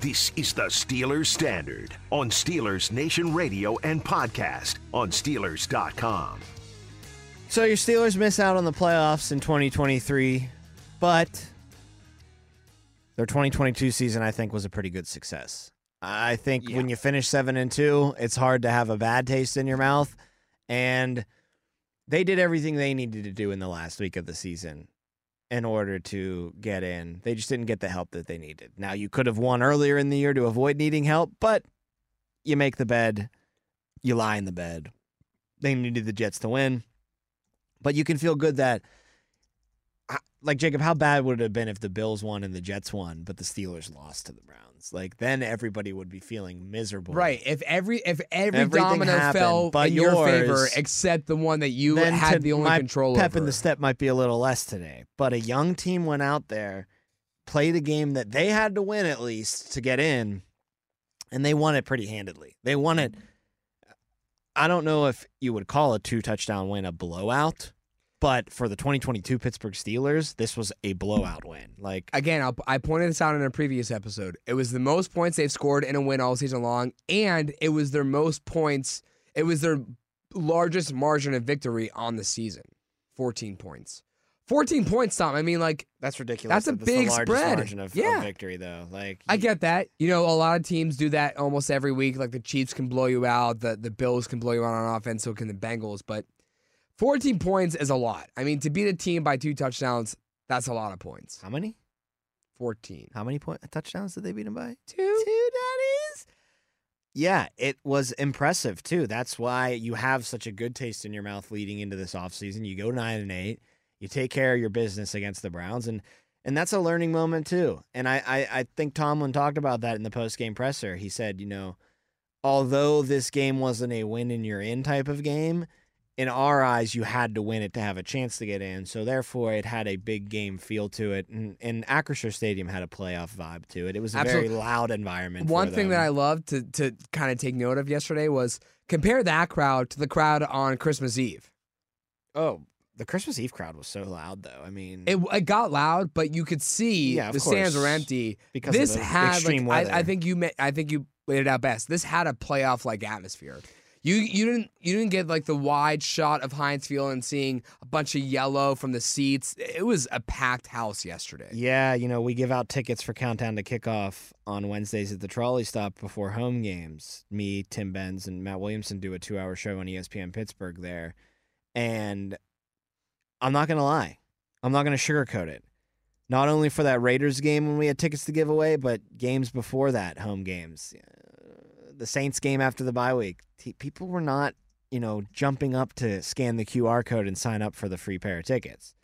This is the Steelers Standard on Steelers Nation Radio and podcast on Steelers.com. So your Steelers miss out on the playoffs in 2023, but their 2022 season, I think, was a pretty good success. I think when you finish seven and two, it's hard to have a bad taste in your mouth, and they did everything they needed to do in the last week of the season in order to get in. They just didn't get the help that they needed. Now you could have won earlier in the year to avoid needing help, but you make the bed, you lie in the bed. They needed the Jets to win. But you can feel good that, like Jacob, how bad would it have been if the Bills won and the Jets won, but the Steelers lost to the Browns? Like then everybody would be feeling miserable, Right. If every if every Everything domino happened, fell but in your favor except the one that you had the only my control pep over. in the step might be a little less today. But a young team went out there, played a game that they had to win at least to get in, and they won it pretty handedly. They won it. I don't know if you would call a two touchdown win a blowout, but for the 2022 Pittsburgh Steelers, this was a blowout win. Like Again, I'll, I pointed this out in a previous episode. It was the most points they've scored in a win all season long, and it was their most points. It was their largest margin of victory on the season, 14 points. 14 points, Tom. I mean, like that's ridiculous. That's a that big spread. margin of, of Yeah. victory, though. Like I get that. You know, a lot of teams do that almost every week. Like the Chiefs can blow you out, the the Bills can blow you out on offense, so can the Bengals. But 14 points is a lot. I mean, to beat a team by two touchdowns, that's a lot of points. how many? 14. How many point touchdowns did they beat him by? Two. Two daddies. Yeah, it was impressive too. That's why you have such a good taste in your mouth leading into this offseason. You go nine and eight. You take care of your business against the Browns, and and that's a learning moment too. And I I, I think Tomlin talked about that in the post game presser. He said, you know, although this game wasn't a win in your in type of game, in our eyes, you had to win it to have a chance to get in. So therefore, it had a big game feel to it, and, and Acrisure Stadium had a playoff vibe to it. It was a Absolutely. very loud environment. One thing that I loved to to kind of take note of yesterday was compare that crowd to the crowd on Christmas Eve. oh, the Christmas Eve crowd was so loud, though. I mean, It, it got loud, but you could see Yeah, the stands were empty. Because of this the had extreme like, weather. I, I think you I think you laid it out best. This had a playoff like atmosphere. You you didn't you didn't get like the wide shot of Heinz Field and seeing a bunch of yellow from the seats. It was a packed house yesterday. Yeah, you know, we give out tickets for Countdown to Kickoff on Wednesdays at the trolley stop before home games. Me, Tim Benz, and Matt Williamson do a two hour show on ESPN Pittsburgh there. And I'm not to lie, I'm not to sugarcoat it. Not only for that Raiders game when we had tickets to give away, but games before that, home games. The Saints game after the bye week. T- People were not, you know, jumping up to scan the QR code and sign up for the free pair of tickets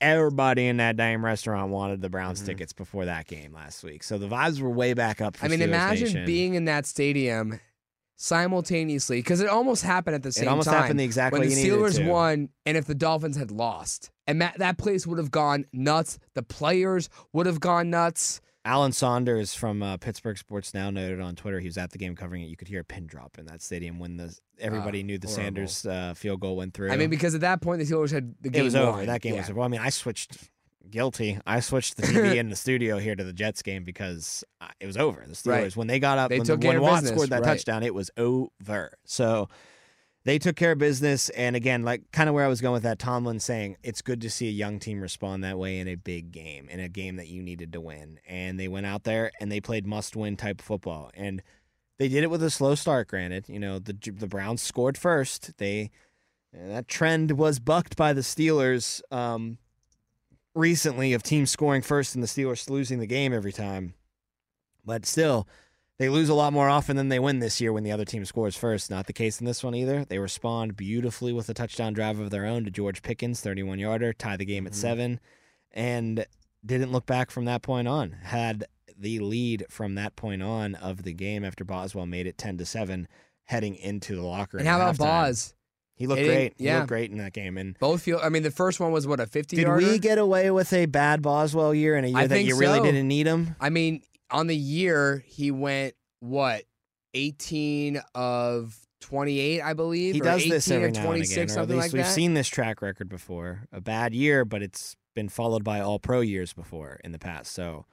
everybody in that damn restaurant wanted the Browns mm-hmm. tickets before that game last week. So the vibes were way back up. For I mean, Steelers imagine Nation. being in that stadium simultaneously because it almost happened at the same time. almost time. happened the exact when way the you Steelers to. won, and if the Dolphins had lost, and that, that place would have gone nuts. The players would have gone nuts. Alan Saunders from uh, Pittsburgh Sports Now noted on Twitter he was at the game covering it. You could hear a pin drop in that stadium when the everybody Ah, knew the horrible. Sanders uh, field goal went through. I mean, because at that point the Steelers had the game it was over. That game Yeah. was over. Well, I mean, I switched. Guilty. I switched the TV in the studio here to the Jets game because uh, it was over. The Steelers Right. when they got up They when, the, when Watt business, scored that right. touchdown, it was over. So they took care of business. And again, like kind of where I was going with that, Tomlin saying it's good to see a young team respond that way in a big game, in a game that you needed to win. And they went out there and they played must win type football. And they did it with a slow start, granted. You know, the, the Browns scored first. They that trend was bucked by the Steelers um, recently of teams scoring first and the Steelers losing the game every time. But still, they lose a lot more often than they win this year when the other team scores first. Not the case in this one either. They respond beautifully with a touchdown drive of their own to George Pickens, 31 yarder, tie the game at Mhm. seven, and didn't look back from that point on. Had the lead from that point on of the game after Boswell made it 10 to 7 heading into the locker room. And how about halftime. Boz? He looked Hitting- great. He yeah. looked great in that game. And Both feel. I mean, the first one was what a fifty. did yarder? we get away with a bad Boswell year in a year I that think you really so. didn't need him? I mean, on the year he went what eighteen of twenty eight, I believe. He or does this 18 every of now and 26, again, or at least like we've that. seen this track record before. A bad year, but it's been followed by all pro years before in the past. So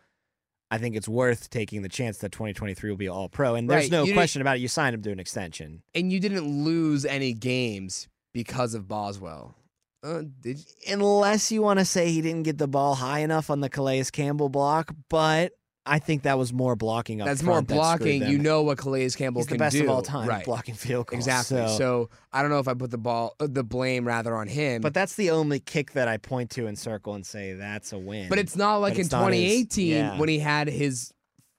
I think it's worth taking the chance that 2023 will be all pro. And there's Right, no you question about it. You signed him to an extension. and you didn't lose any games because of Boswell. Uh, did you? Unless you want to say he didn't get the ball high enough on the Calais Campbell block, but I think that was more blocking up That's more that blocking. them. You know what Calais Campbell He's can the best do. of all time, right? blocking field goals. Exactly. So, So, I don't know if I put the ball, uh, the blame rather on him. but that's the only kick that I point to and circle and say that's a win. But it's not like But in it's not his- 2018 yeah. when he had his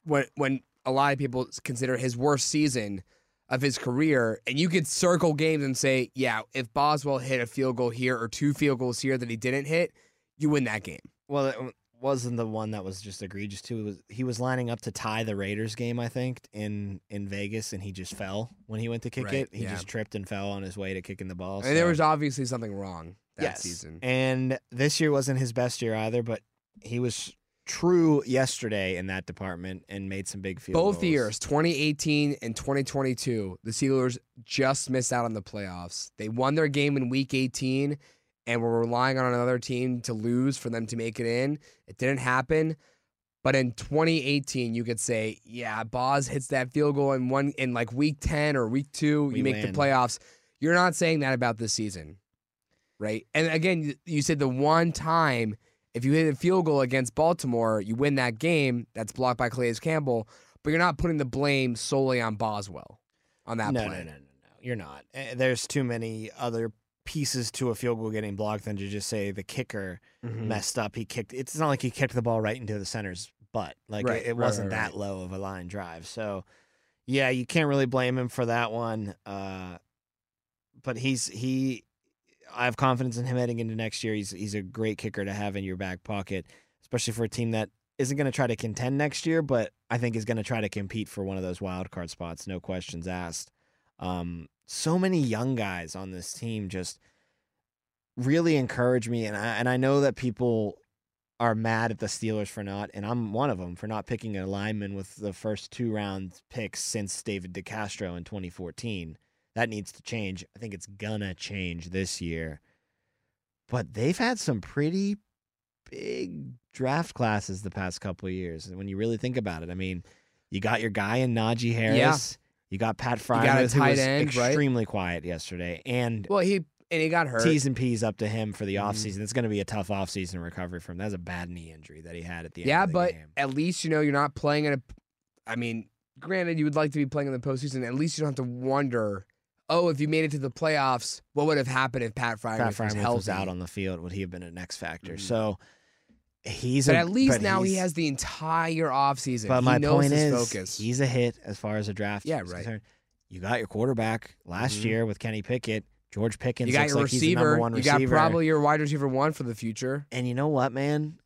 when when a lot of people consider his worst season of his career, and you could circle games and say, yeah, if Boswell hit a field goal here or two field goals here that he didn't hit, you win that game. Well, wasn't the one that was just egregious too. It was he was lining up to tie the Raiders game, I think, in in Vegas, and he just fell when he went to kick Right, it. He yeah. just tripped and fell on his way to kicking the ball. And there was obviously something wrong that yes. season. And this year wasn't his best year either, but he was true yesterday in that department and made some big field Both goals. years, 2018 and 2022, the Steelers just missed out on the playoffs. They won their game in week 18 and we're relying on another team to lose for them to make it in. It didn't happen. But in 2018, you could say, yeah, Boz hits that field goal in one in like week 10 or week 2, We you make the playoffs. You're not saying that about this season. Right? And again, you- said the one time if you hit a field goal against Baltimore, you win that game. That's blocked by Calais Campbell, but you're not putting the blame solely on Boswell on that no, play. no, no, no, no. You're not. Eh, There's too many other pieces to a field goal getting blocked than to just say the kicker Mhm. messed up. He kicked. It's not like he kicked the ball right into the center's butt. Like Right, it, it right, wasn't right, that low of a line drive. So, yeah, you can't really blame him for that one. Uh, but he's he. I have confidence in him heading into next year. He's he's a great kicker to have in your back pocket, especially for a team that isn't going to try to contend next year, but I think is going to try to compete for one of those wild card spots. No questions asked. Um, so many young guys on this team just really encourage me, and I and I know that people are mad at the Steelers for not, and I'm one of them for not picking an lineman with the first two round picks since David DeCastro in 2014. That needs to change. I think it's gonna change this year. But they've had some pretty big draft classes the past couple of years. And when you really think about it, I mean, you got your guy in Najee Harris. You got Pat got a who tight was end, right? extremely quiet yesterday, and Well, he and he got hurt. T's and P's up to him for the Mhm. offseason. It's going to be a tough offseason recovery from. That's a bad knee injury that he had at the end yeah, of the but game. at least you know you're not playing in a. I mean, granted, you would like to be playing in the postseason. At least you don't have to wonder. Oh, if you made it to the playoffs, what would have happened if Pat Fryer Pat was was out on the field. Would he have been an X factor? Mhm. So he's But a, at least but now he has the entire offseason. But he my knows point his is, focus. he's a hit as far as a draft. Yeah, is right. concerned. You got your quarterback last Mhm. year with Kenny Pickett. George Pickens you got looks your like he's the number receiver. one You got receiver. probably your wide receiver one for the future. And you know what, man?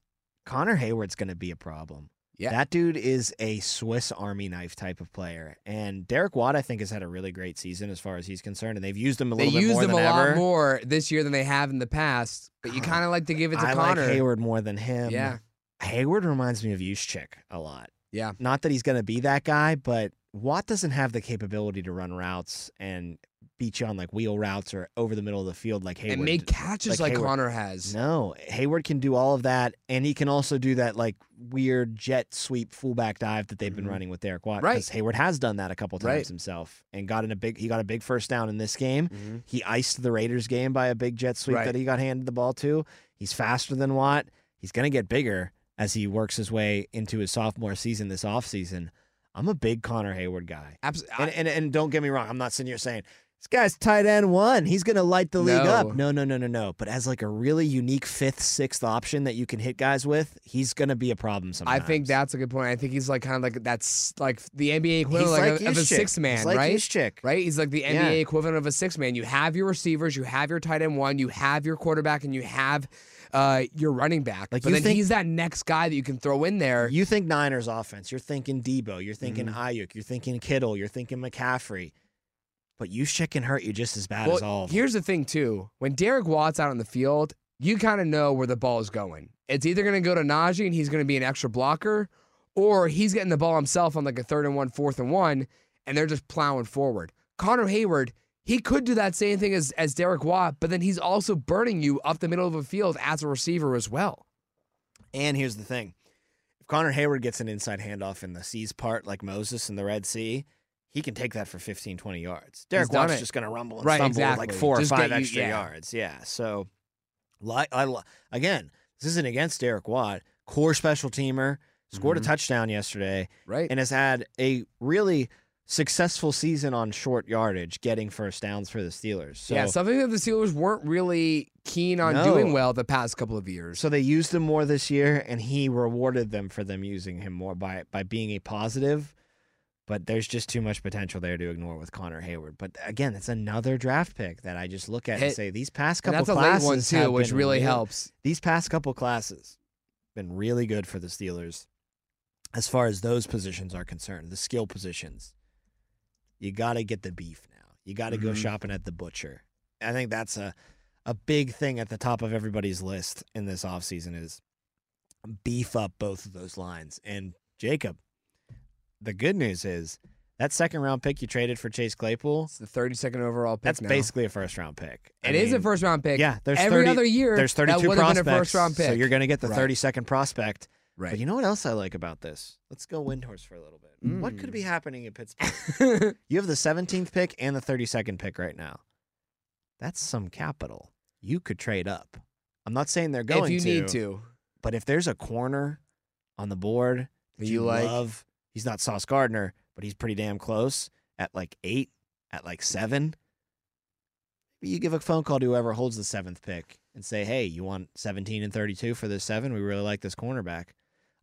Connor Heyward's going to be a problem. Yeah. That dude is a Swiss Army knife type of player. And Derek Watt, I think, has had a really great season as far as he's concerned. And they've used him a They little bit used more him than a lot more this year than they have in the past. But you ah, kind of like to give it to I Connor. like Heyward more than him. Yeah. Heyward reminds me of Juszczyk a lot. Yeah. Not that he's going to be that guy, but Watt doesn't have the capability to run routes and beat you on like wheel routes or over the middle of the field like Heyward. and make catches like, Heyward. Connor has. No, Heyward can do all of that, and he can also do that like weird jet sweep fullback dive that they've been Mhm. running with Derek Watt. Right. Heyward has done that a couple times Right. himself and got in a big. He got a big first down in this game. Mhm. He iced the Raiders game by a big jet sweep Right. that he got handed the ball to. He's faster than Watt. He's going to get bigger as he works his way into his sophomore season this offseason. I'm a big Connor Heyward guy. Abs- And, and and don't get me wrong, I'm not sitting here saying this guy's tight end one. He's gonna light the league No. up. No, no, no, no, no. But as like a really unique fifth, sixth option that you can hit guys with, he's gonna be a problem sometimes. I think that's a good point. I think he's like kind of like that's like the NBA equivalent like like of, of a six man, He's like right? Right? He's like the Yeah. NBA equivalent of a six man. You have your receivers, you have your tight end one, you have your quarterback, and you have uh, your running back. Like, but you then think- he's that next guy that you can throw in there. You think Niners offense? You're thinking Debo. You're thinking Mm-hmm. Aiyuk. You're thinking Kittle. You're thinking McCaffrey. But Juszczyk can hurt you just as bad well, as all. of them. here's the thing too. When Derek Watt's out on the field, you kind of know where the ball is going. It's either going to go to Najee and he's going to be an extra blocker, or he's getting the ball himself on like a third and one, fourth and one, and they're just plowing forward. Connor Heyward, he could do that same thing as as Derek Watt, but then he's also burning you up the middle of a field as a receiver as well. And here's the thing: if Connor Heyward gets an inside handoff in the seas part, like Moses in the Red Sea, he can take that for 15, 20 yards. Derek Watt's it. just going to rumble and Right, stumble with like four Just or five you- extra yeah. yards. Yeah. So, li- I, li- again, this isn't against Derek Watt. Core special teamer scored Mhm. a touchdown yesterday Right. and has had a really successful season on short yardage, getting first downs for the Steelers. So, yeah, something that the Steelers weren't really keen on No. doing well the past couple of years. So they used him more this year, and he rewarded them for them using him more by by being a positive. But there's just too much potential there to ignore with Connor Heyward. But again, it's another draft pick that I just look at and say these past couple that's a classes late one too, which really real- helps. These past couple classes been really good for the Steelers as far as those positions are concerned. The skill positions, you got to get the beef now. You got to go Mhm. shopping at the butcher. I think that's a a big thing at the top of everybody's list in this offseason is beef up both of those lines. And Jacob, the good news is that second round pick you traded for Chase Claypool, It's the 32nd overall pick. that's now. basically a first round pick. I It is a first round pick. Yeah, there's every 30 other year. There's 32 would have prospects, been a first round pick. so you're going to get the Right. 32nd prospect. right. But you know what else I like about this? Let's go Windhorse for a little bit. What could Mm. be happening in Pittsburgh? you have the 17th pick and the 32nd pick right now. That's some capital. You could trade up. I'm not saying they're going to. if you to, need to, but if there's a corner on the board that You you, like? love, he's not Sauce Gardner, but he's pretty damn close at like eight, at like seven. Maybe you give a phone call to whoever holds the seventh pick and say, "Hey, you want 17 and 32 for this seven? We really like this cornerback."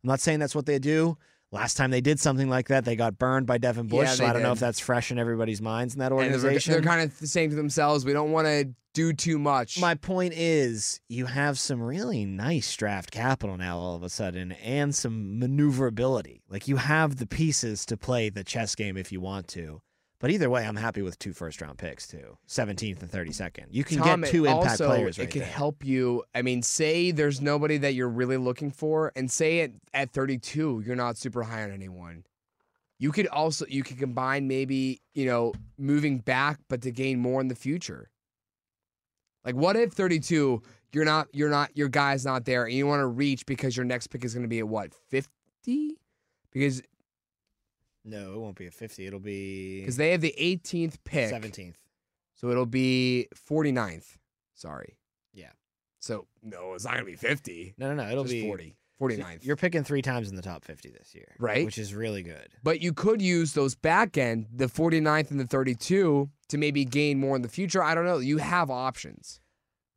I'm not saying that's what they do. Last time they did something like that, they got burned by Devin Bush. Yeah, so I don't know if that's fresh in everybody's minds in that and they're, organization. they're kind of saying to themselves, "We don't want to do too much." My point is, you have some really nice draft capital now all of a sudden and some maneuverability. Like you have the pieces to play the chess game if you want to. But either way, I'm happy with two first round picks too 17th and 32nd. You can Tom, get two it impact also, players It right can there. help you. I mean, say there's nobody that you're really looking for, and say at, at 32 you're not super high on anyone. You could also you could combine maybe you know moving back, but to gain more in the future. Like, what if 32 you're not you're not your guy's not there, and you want to reach because your next pick is going to be at what 50? Because No, it won't be a 50. It'll be because they have the 18th pick. 17th. So it'll be 49th. Sorry. Yeah. So no, it's not gonna be 50. No, no, no. It'll be 40. 49th. You're picking three times in the top 50 this year. Right. Which is really good. but you could use those back end, the 49th and the 32, to maybe gain more in the future. I don't know. You have options.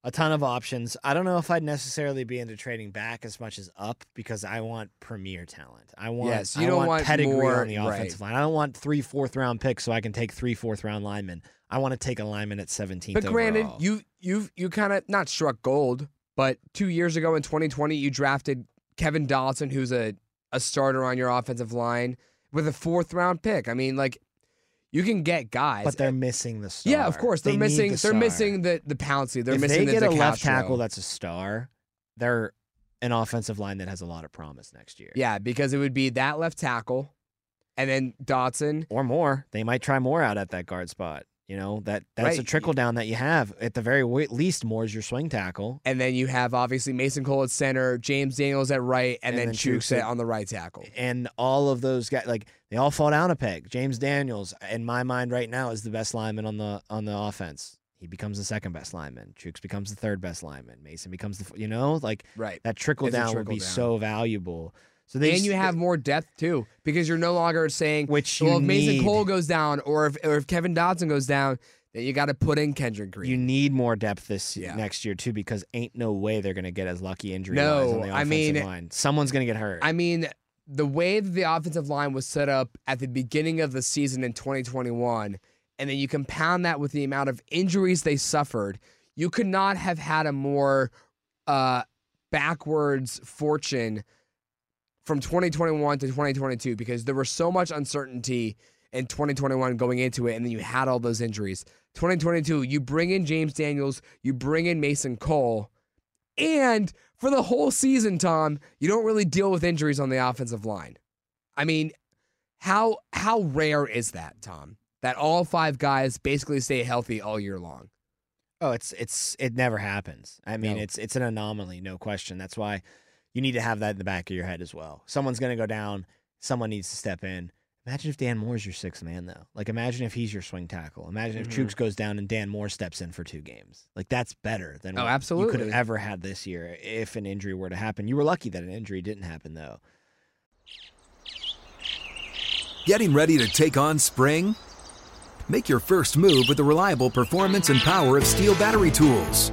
A ton of options. I don't know if I'd necessarily be into trading back as much as up because I want premier talent. I want Yes, you I don't want, want pedigree more- on the right. offensive line. I don't want three fourth round picks so I can take three fourth round linemen. I want to take a lineman at 17th. But granted, overall. you you you kind of not struck gold, but two years ago in 2020, you drafted Kevin Dotson, who's a a starter on your offensive line, with a fourth round pick. I mean, like you can get guys. but they're missing the star. yeah, of course they're They missing. the they're star. missing the the Pouncey. They're if missing they the get a left tackle that's a star, they're an offensive line that has a lot of promise next year. Yeah, because it would be that left tackle, and then Dotson. Or more. They might try more out at that guard spot. You know that that's a trickle down that you have. At the very least, Moore's your swing tackle. And then you have obviously Mason Cole at center, James Daniels at right, and, And then, then Chooks at, on the right tackle. and all of those guys like they all fall down a peg. James Daniels, in my mind right now, is the best lineman on the on the offense. He becomes the second best lineman. Chooks becomes the third best lineman. Mason becomes the you know like Right. that trickle It's down would be down. so valuable. So they and s- you have more depth too, because you're no longer saying, Which well, if Mason need. Cole goes down, or if or if Kevin Dotson goes down, then you got to put in Kendrick Green. you need more depth this Yeah. next year too because ain't no way they're gonna get as lucky injury No, wise on the I offensive mean- line. Someone's gonna get hurt. I mean, the way that the offensive line was set up at the beginning of the season in 2021, and then you compound that with the amount of injuries they suffered, you could not have had a more uh, backwards fortune from 2021 to 2022 because there was so much uncertainty in 2021 going into it, and then you had all those injuries. 2022, you bring in James Daniels, you bring in Mason Cole, and for the whole season, Tom, you don't really deal with injuries on the offensive line. I mean, how how rare is that, Tom? That all five guys basically stay healthy all year long. Oh, it's it's it never happens. I mean, No. it's it's an anomaly, no question. That's why you need to have that in the back of your head as well. Someone's going to go down. Someone needs to step in. Imagine if Dan Moore's your sixth man, though. Like, imagine if he's your swing tackle. Imagine if Mhm. Chooks goes down and Dan Moore steps in for two games. Like, that's better than Oh, absolutely. you could have ever had this year if an injury were to happen. You were lucky that an injury didn't happen, though. Getting ready to take on spring? Make your first move with the reliable performance and power of STIHL battery tools.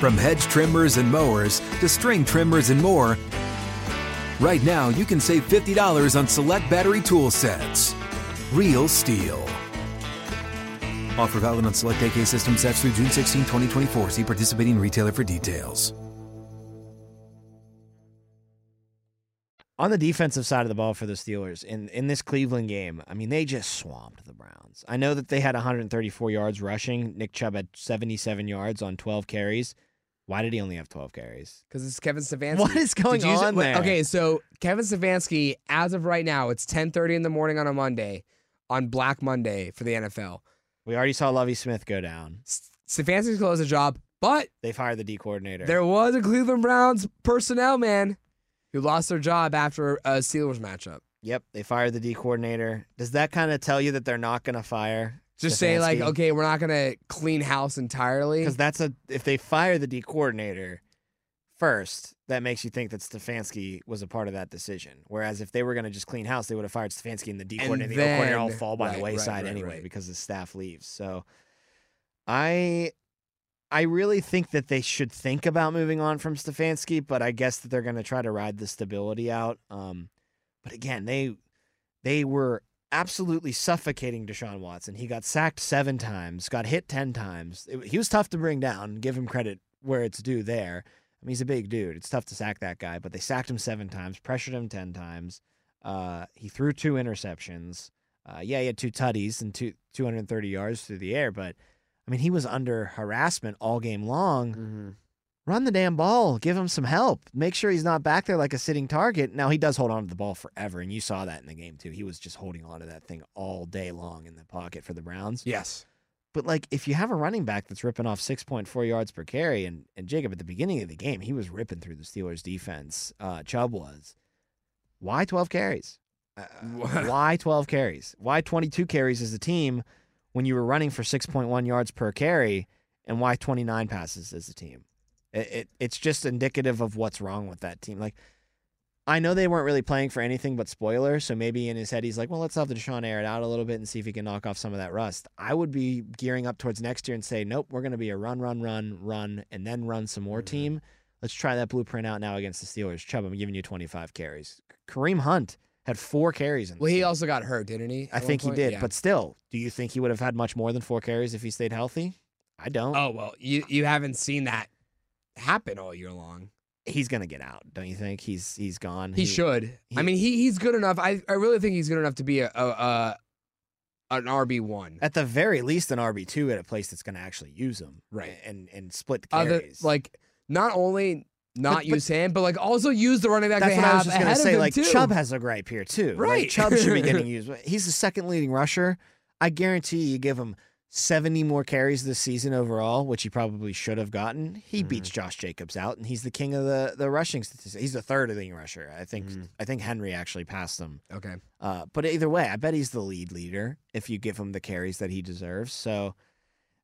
From hedge trimmers and mowers to string trimmers and more, right now you can save $50 on select battery tool sets. Real STIHL. Offer valid on select AK system sets through June 16, 2024. See participating retailer for details. On the defensive side of the ball for the Steelers in in this Cleveland game, I mean they just swamped the Browns. I know that they had 134 yards rushing. Nick Chubb had 77 yards on 12 carries. Why did he only have 12 carries? Because it's Kevin Stefanski. What is going you- on there? Okay, so Kevin Stefanski, as of right now, it's 10:30 in the morning on a Monday, on Black Monday for the NFL. We already saw Lovie Smith go down. S- Stefanski's closed the job, but They fired the D coordinator. there was a Cleveland Browns personnel man who lost their job after a Steelers matchup. Yep, they fired the D coordinator. Does that kind of tell you that they're not going to fire? Just say like, okay, we're not gonna clean house entirely. because that's a if they fire the D coordinator first, that makes you think that Stefanski was a part of that decision. Whereas if they were going to just clean house, they would have fired Stefanski and the D And coordinator, the O coordinator all fall by right, the wayside right, anyway right. because the staff leaves. So I I really think that they should think about moving on from Stefanski, but I guess that they're going to try to ride the stability out. Um, but again, they they were absolutely suffocating Deshaun Watson. He got sacked seven times, got hit ten times. It- he was tough to bring down. Give him credit where it's due there. I mean, he's a big dude. It's tough to sack that guy, but they sacked him seven times, pressured him ten times. Uh, he threw two interceptions. Uh, yeah, he had two tutties and two 230 yards through the air, but I mean, he was under harassment all game long. Mm-hmm. Run the damn ball. Give him some help. Make sure he's not back there like a sitting target. Now he does hold on to the ball forever, and you saw that in the game too. He was just holding on to that thing all day long in the pocket for the Browns. yes. But like, if you have a running back that's ripping off six point four yards per carry, and and Jacob at the beginning of the game, he was ripping through the Steelers' defense. Uh, Chubb was. Why twelve carries? Uh, why twelve carries? Why twenty two carries as a team when you were running for six point one yards per carry, and why twenty nine passes as a team? It, it it's just indicative of what's wrong with that team. Like. I know they weren't really playing for anything but spoilers, so maybe in his head he's like, well, let's have the Deshaun air it out a little bit and see if he can knock off some of that rust. I would be gearing up towards next year and say, nope, we're going to be a run, run, run, run, and then run some more mm-hmm. team. Let's try that blueprint out now against the Steelers. Chubb, I'm giving you 25 carries. Kareem Hunt had four carries. In Well, he game. also got hurt, didn't he? I think he did, Yeah. but still, do you think he would have had much more than four carries if he stayed healthy? I don't. oh well, you you haven't seen that happen all year long. He's going to get out, don't you think? He's he's gone. He, should. I mean, he he's good enough. I, I really think he's good enough to be a, a, a an RB one. at the very least an RB two at a place that's going to actually use him, Right. And and split the Other carries. like not only not But- use him, but like also use the running back that's they what I was just gonna say. Like too. Chubb has a gripe here too. Like, Right. Chubb should be getting used. He's the second leading rusher. I guarantee you give him 70 more carries this season overall, which he probably should have gotten. He beats Josh Jacobs out, and he's the king of the, the rushing statistics. He's the third leading rusher. I think I think Henry actually passed him. Okay. Uh, but either way, I bet he's the lead leader if you give him the carries that he deserves. So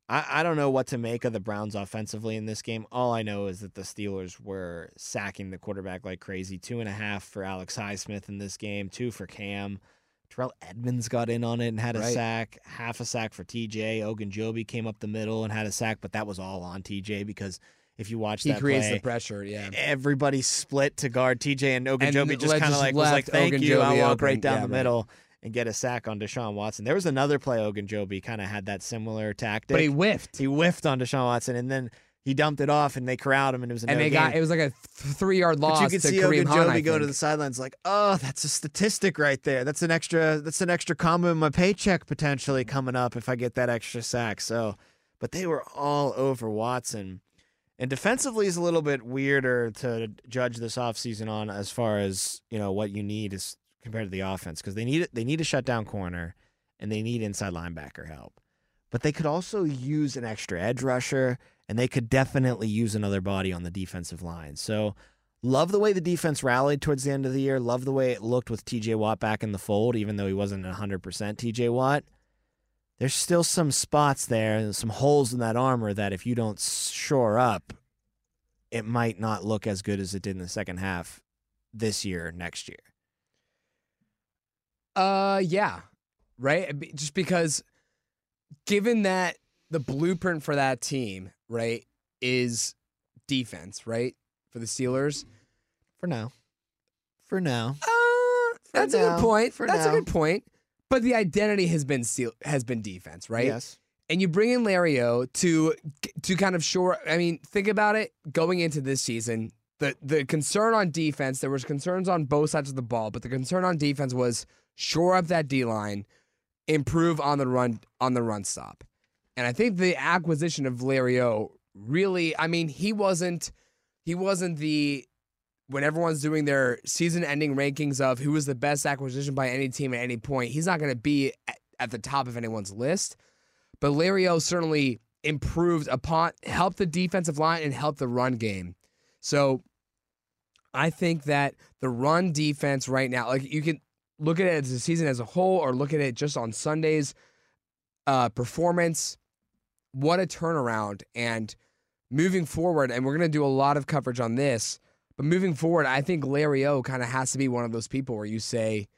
I, I don't know what to make of the Browns offensively in this game. All I know is that the Steelers were sacking the quarterback like crazy. Two and a half for Alex Highsmith in this game, two for Cam. Terrell Edmunds got in on it and had a Right. sack, half a sack for TJ. Ogunjobi came up the middle and had a sack, but that was all on TJ because if you watch that. He that creates play, the pressure. Yeah. everybody split to guard TJ and Ogunjobi And just kind of like was like, "Thank you." I'll walk right down Yeah, the right. middle and get a sack on Deshaun Watson. There was another play Ogunjobi kind of had that similar tactic. But he whiffed. He whiffed on Deshaun Watson and then he dumped it off and they corralled him and it was a and no they game. got it was like a th- three yard loss But you could to see Kareem Hunt. I go to the sidelines like, "Oh, that's a statistic right there. That's an extra. That's an extra comma in my paycheck potentially coming up if I get that extra sack." So, but they were all over Watson, and defensively is a little bit weirder to judge this offseason on as far as you know what you need is compared to the offense because they need they need a shutdown corner and they need inside linebacker help, but they could also use an extra edge rusher and they could definitely use another body on the defensive line. So. Love the way the defense rallied towards the end of the year. Love the way it looked with TJ Watt back in the fold, even though he wasn't 100% TJ Watt. There's still some spots there, and some holes in that armor that if you don't shore up, it might not look as good as it did in the second half this year, next year. Uh, yeah, right. Just because, given that the blueprint for that team, right, is defense, right, for the Steelers. For now. For now. Uh, that's a good point. For that's now. a good point. But the identity has been steel has been defense, right? Yes. and you bring in Lario to to kind of shore. I mean, think about it. Going into this season, the the concern on defense, there was concerns on both sides of the ball, but the concern on defense was shore up that D line, improve on the run on the run stop, and I think the acquisition of Lario really. I mean, he wasn't he wasn't the when everyone's doing their season-ending rankings of who was the best acquisition by any team at any point. He's not going to be at, at the top of anyone's list. But Lario certainly improved upon, helped the defensive line and helped the run game. So I think that the run defense right now, like you can look at it as a season as a whole or look at it just on Sunday's uh, performance. What a turnaround. And moving forward, and we're going to do a lot of coverage on this, but moving forward, I think Larry O kind of has to be one of those people where you say,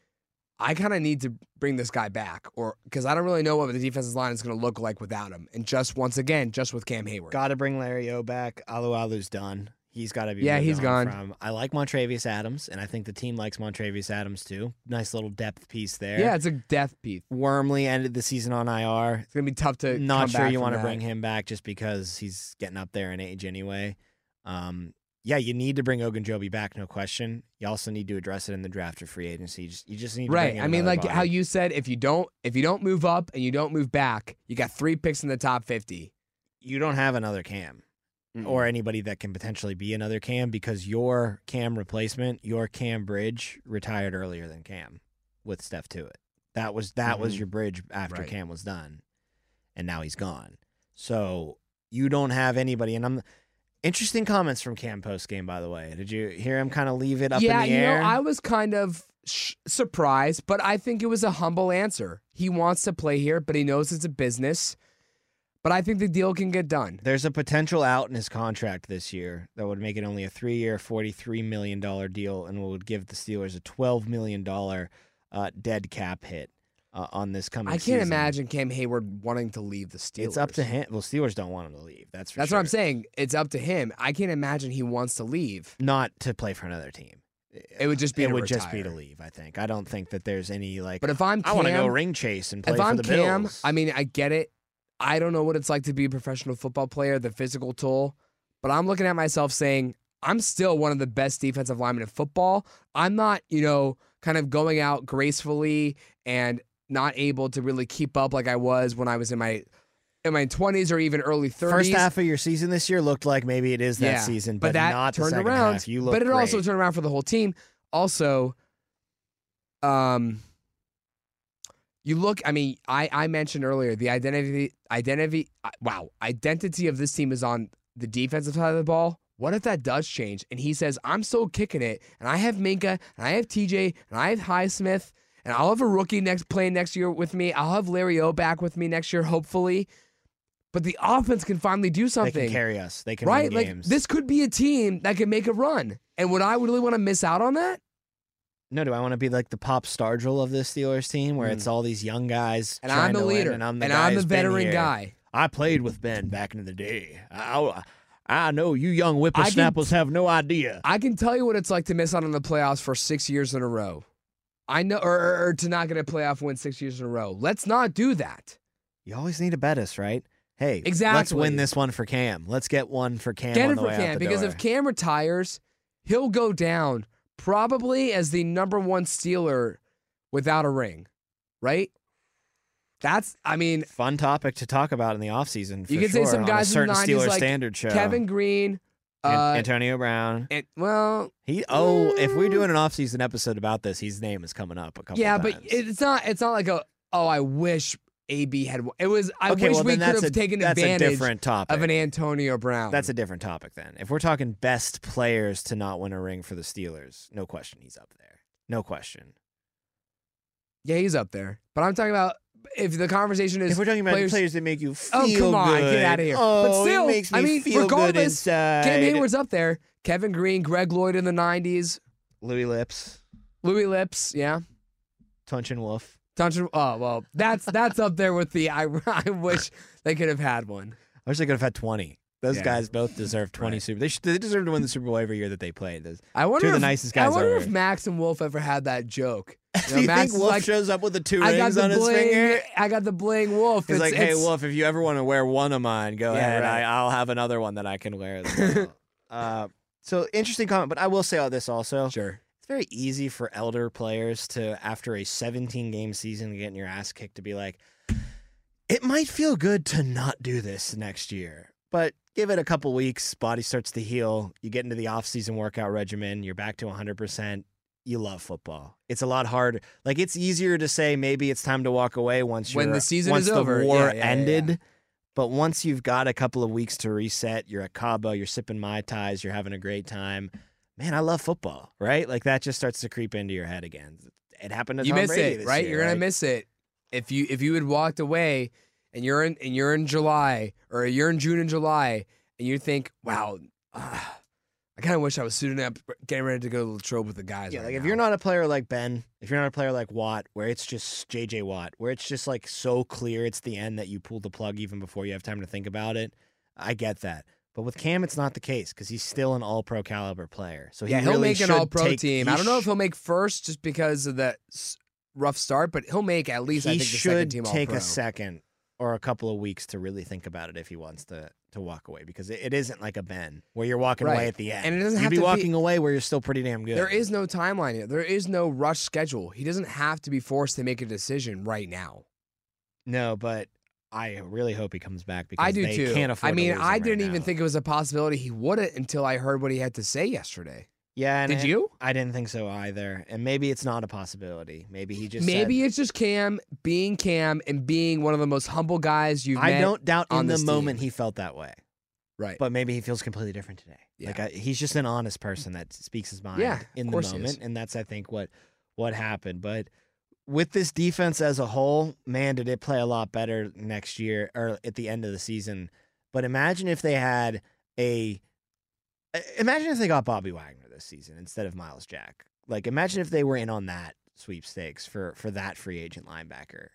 I kind of need to bring this guy back, or because I don't really know what the defensive line is going to look like without him. And just once again, just with Cam Heyward. Got to bring Larry O back. Alualu's done. He's got to be. Yeah, he's gone. From. I like Montravius Adams, and I think the team likes Montravius Adams too. Nice little depth piece there. Yeah, it's a depth piece. Wormley ended the season on IR. It's gonna be tough to. Not sure you want to bring him back just because he's getting up there in age anyway. Um, yeah, you need to bring Ogunjobi back, no question. You also need to address it in the draft or free agency. You just, you just need to Right. I mean, like body. how you said, if you don't, if you don't move up and you don't move back, you got three picks in the top fifty. you don't have another Cam or anybody that can potentially be another Cam because your Cam replacement, your Cam Bridge, retired earlier than Cam with Steph Tuitt. That was that was Mhm. your bridge after Right. Cam was done, and now he's gone. So you don't have anybody. And I'm interesting comments from Cam post game. By the way, did you hear him kind of leave it up yeah, in the air? Yeah, you know, I was kind of sh- surprised, but I think it was a humble answer. He wants to play here, but he knows it's a business. But I think the deal can get done. There's a potential out in his contract this year that would make it only a three-year, forty-three million dollar deal, and would give the Steelers a twelve million dollar uh, dead cap hit uh, on this coming. I can't season. imagine Cam Heyward wanting to leave the Steelers. It's up to him. Well, Steelers don't want him to leave. That's for That's sure. what I'm saying. It's up to him. I can't imagine he wants to leave. Not to play for another team. It would just be it to would just be to leave. I think. I don't think that there's any like. But if I'm Cam, I want to go ring chase and play if for I'm the Cam, Bills. I mean, I get it. I don't know what it's like to be a professional football player, the physical toll, but I'm looking at myself saying, I'm still one of the best defensive linemen in football. I'm not, you know, kind of going out gracefully and not able to really keep up like I was when I was in my in my 20s or even early 30s. First half of your season this year looked like maybe it is that Yeah, season, but, that not turned around. half. You look but it also turned around for the whole team. Also, um, You look. I mean, I I mentioned earlier the identity identity. uh, Wow, identity of this team is on the defensive side of the ball. What if that does change? And he says, "I'm still kicking it, and I have Minkah, and I have TJ, and I have Highsmith, and I'll have a rookie next playing next year with me. I'll have Larry O back with me next year, hopefully." But the offense can finally do They something can carry us. They can right? win Like games. this could be a team that can make a run. And would I really want to miss out on that? No, do I want to be like the Pops Stargell of this Steelers team, where it's all these young guys Mm. And I'm the leader, and I'm the and I'm the veteran guy. I played with Ben back in the day. I, I know you young whippersnappers have no idea. I can tell you what it's like to miss out on the playoffs for six years in a row. I know, or, or, or to not get a playoff win six years in a row. Let's not do that. You always need to bet us, right? Hey, exactly. let's win this one for Cam. Let's get one for Cam. Get it for Cam because door. if Cam retires, he'll go down probably as the number one Steeler without a ring, right? That's, I mean, fun topic to talk about in the offseason. For You could say sure, some on guys a in the certain 90s Steelers like standard show. Kevin Greene, uh, Antonio Brown. and well, He oh, if we're doing an offseason episode about this, his name is coming up a couple. yeah, times. but it's not. It's not like a. Oh, I wish AB had. It was. I okay, wish well, we could have a, taken advantage a different topic. of an Antonio Brown. That's a different topic then. If we're talking best players to not win a ring for the Steelers, no question he's up there. No question. yeah, he's up there. But I'm talking about if the conversation is If we're talking about players, players, that make you feel Oh, come on, good, get of here. Oh, But still, it makes me I mean, feel good regardless, inside. Cam Heyward's up there. Kevin Greene, Greg Lloyd in the '90s, Louis Lipps, Louis Lipps, yeah. Tunchin Wolf. Tunch- oh well, that's that's up there with the. I I wish they could have had one. I wish they could have had twenty. Those Yeah. guys both deserve twenty Right. super. They should, they deserve to win the Super Bowl every year that they played. Those- I wonder Two of the if, nicest I guys wonder ever. if Max and Wolf ever had that joke. You know, Do you Max think Wolf like, shows up with the two I rings the on his bling. finger? I got the bling Wolf. He's It's- like, hey, it's- Wolf, if you ever want to wear one of mine, go Yeah, ahead. right. I, I'll have another one that I can wear uh, so interesting comment, but I will say all this also. Sure. Very easy for elder players to, after a 17 game season, getting your ass kicked, to be like, it might feel good to not do this next year, but give it a couple weeks, body starts to heal, you get into the off-season workout regimen, you're back to 100%. You love football. It's a lot harder. Like it's easier to say maybe it's time to walk away once When you're, the season once is the over. war yeah, yeah, ended. yeah. But once you've got a couple of weeks to reset, you're at Cabo, you're sipping Mai Tais, you're having a great time. Man, I love football, right? Like that just starts to creep into your head again. It happened to You Tom miss Brady it, right? year, You're gonna right? miss it if you if you had walked away and you're in and you're in July or you're in June and July and you think, wow, ah, I kind of wish I was suiting up, getting ready to go to the Latrobe with the guys. Yeah, right like if you're not a player like Ben, if you're not a player like Watt, where it's just JJ Watt, where it's just like so clear it's the end that you pull the plug even before you have time to think about it, I get that. But with Cam, it's not the case because he's still an All Pro caliber player. So he yeah, he'll really make an All Pro take- team. I don't know if he'll make first just because of that rough start, but he'll make at least I he think the second should team take a second or a couple of weeks to really think about it if he wants to to walk away because it, it isn't like a Ben where you're walking Right. away at the end. And it doesn't You'd have be to be- walking away where you're still pretty damn good. There is no timeline here. There is no rush schedule. He doesn't have to be forced to make a decision right now. no, but I really hope he comes back because I do they too. can't afford. I mean, I right didn't even think it was a possibility he wouldn't until I heard what he had to say yesterday. Yeah, Did you? I didn't think so either. And maybe it's not a possibility. Maybe he just Maybe said- it's just Cam being Cam and being one of the most humble guys you've I met. don't doubt on in the moment team. he felt that way, Right. but maybe he feels completely different today. Like I, he's just an honest person that speaks his mind Yeah, in the moment, and that's I think what what happened. But with this defense as a whole, man, did it play a lot better next year or at the end of the season. But imagine if they had a imagine if they got Bobby Wagner this season instead of Myles Jack. Like imagine if they were in on that sweepstakes for for that free agent linebacker.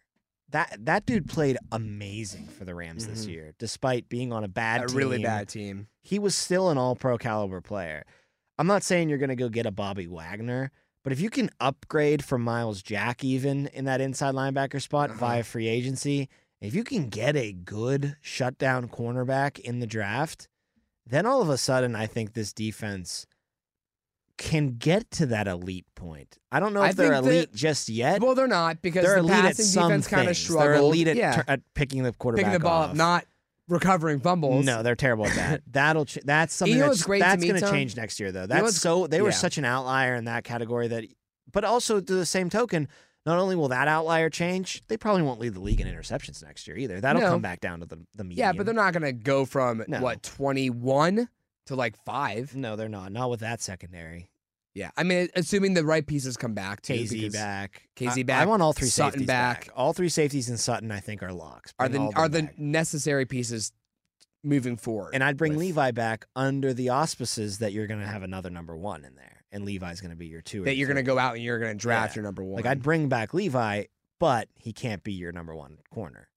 That that dude played amazing for the Rams this Mhm. year, despite being on a bad a team. really bad team. He was still an all pro caliber player. I'm not saying you're gonna go get a Bobby Wagner, but if you can upgrade from Myles Jack even in that inside linebacker spot Uh-huh. via free agency, if you can get a good shutdown cornerback in the draft, then all of a sudden I think this defense can get to that elite point. I don't know if I they're think that- elite just yet. Well, they're not because they're the elite at passing some defense kind of things. They're elite at, yeah, tur- at picking the quarterback picking the ball off. up, not recovering fumbles. No, they're terrible at that. That'll ch- that's something You know that's, great that's going to change next year though. That's what's- so they were yeah. such an outlier in that category that but also to the same token, not only will that outlier change, they probably won't lead the league in interceptions next year either. That'll No. come back down to the the median. Yeah, but they're not going to go from No. what 21 to like 5. No, they're not. Not with that secondary. Yeah. I mean, assuming the right pieces come back too. KZ back. KZ back, I want all three Sutton safeties back. All three safeties and Sutton, I think, are locks. Are the are the back. necessary pieces moving forward. And I'd bring with- Levi back under the auspices that you're going to have another number one in there, and Levi's going to be your two. that you're going to go out and you're going to draft Yeah. your number 1. Like I'd bring back Levi, but he can't be your number one corner.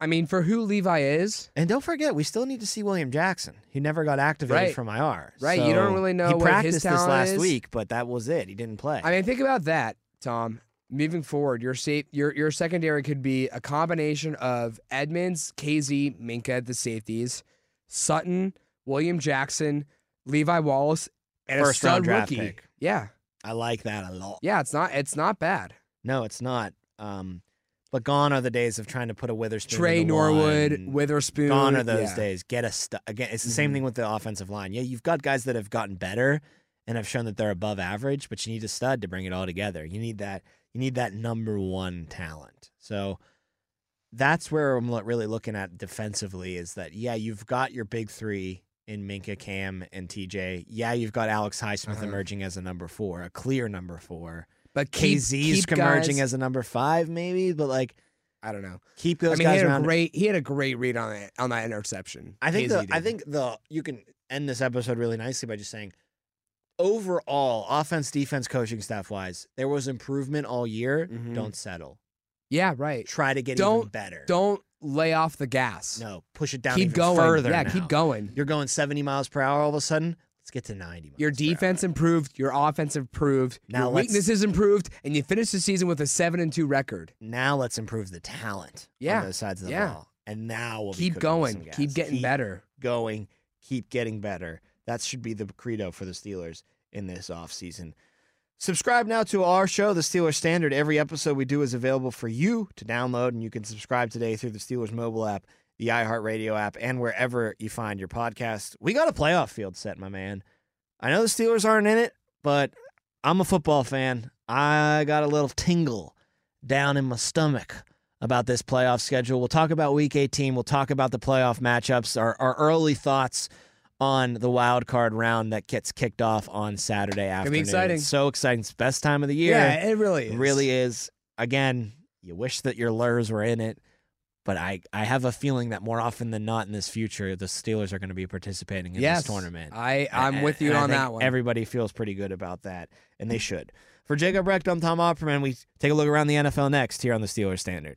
I mean, for who Levi is, And don't forget, we still need to see William Jackson. He never got activated Right. from IR. Right, you don't really know He what his practiced this talent last is. week, but that was it. He didn't play. I mean, think about that, Tom. Moving forward, your safe, your your secondary could be a combination of Edmunds, Kazee, Minkah at the safeties, Sutton, William Jackson, Levi Wallace, and First a stud round draft rookie. pick. Yeah, I like that a lot. yeah, it's not it's not bad. No, it's not. Um, but gone are the days of trying to put a Witherspoon. Tre Norwood, one. Witherspoon. Gone are those yeah. days. Get a stu- again. It's the same Mhm. thing with the offensive line. Yeah, you've got guys that have gotten better and have shown that they're above average, but you need a stud to bring it all together. You need that. You need that number one talent. So that's where I'm really looking at defensively. Is that yeah, you've got your big three in Minkah, Cam, and TJ. Yeah, you've got Alex Highsmith Uh-huh. emerging as a number four, a clear number four. But keep, Kazee's keep emerging guys- as a number five, maybe, but like I don't know. keep those I mean, he had around. a great he had a great read on it on that interception. I think KZ the I think the you can end this episode really nicely by just saying overall offense defense coaching staff wise there was improvement all year Mhm. don't settle yeah, right. try to get even Don't- better Don't lay off the gas. no push it down keep even going. further yeah, now. keep going. you're going 70 miles per hour all of a sudden let's get to 90 miles Your defense improved, your offense improved, Now your weaknesses improved, and you finished the season with a seven and two record. now let's improve the talent Yeah, on those sides of the yeah. ball and now we'll keep going, keep getting better. going, keep getting better. That should be the credo for the Steelers in this offseason. Subscribe now to our show, The Steelers Standard. Every episode we do is available for you to download, and you can subscribe today through the Steelers mobile app, the iHeartRadio app, and wherever you find your podcast. We got a playoff field set, my man. I know the Steelers aren't in it, but I'm a football fan. I got a little tingle down in my stomach about this playoff schedule. We'll talk about week 18. We'll talk about the playoff matchups, our, our early thoughts on the wild card round that gets kicked off on Saturday afternoon. exciting. It's so exciting. It's the best time of the year. Yeah, it really is. It really is. Again, you wish that your lures were in it, but I, I have a feeling that more often than not in this future, the Steelers are going to be participating in yes, this tournament. I I'm And- with you on that one. Everybody feels pretty good about that, and they should. For Jacob Recht, I'm Tom Opperman. We take a look around the NFL next here on the Steelers Standard.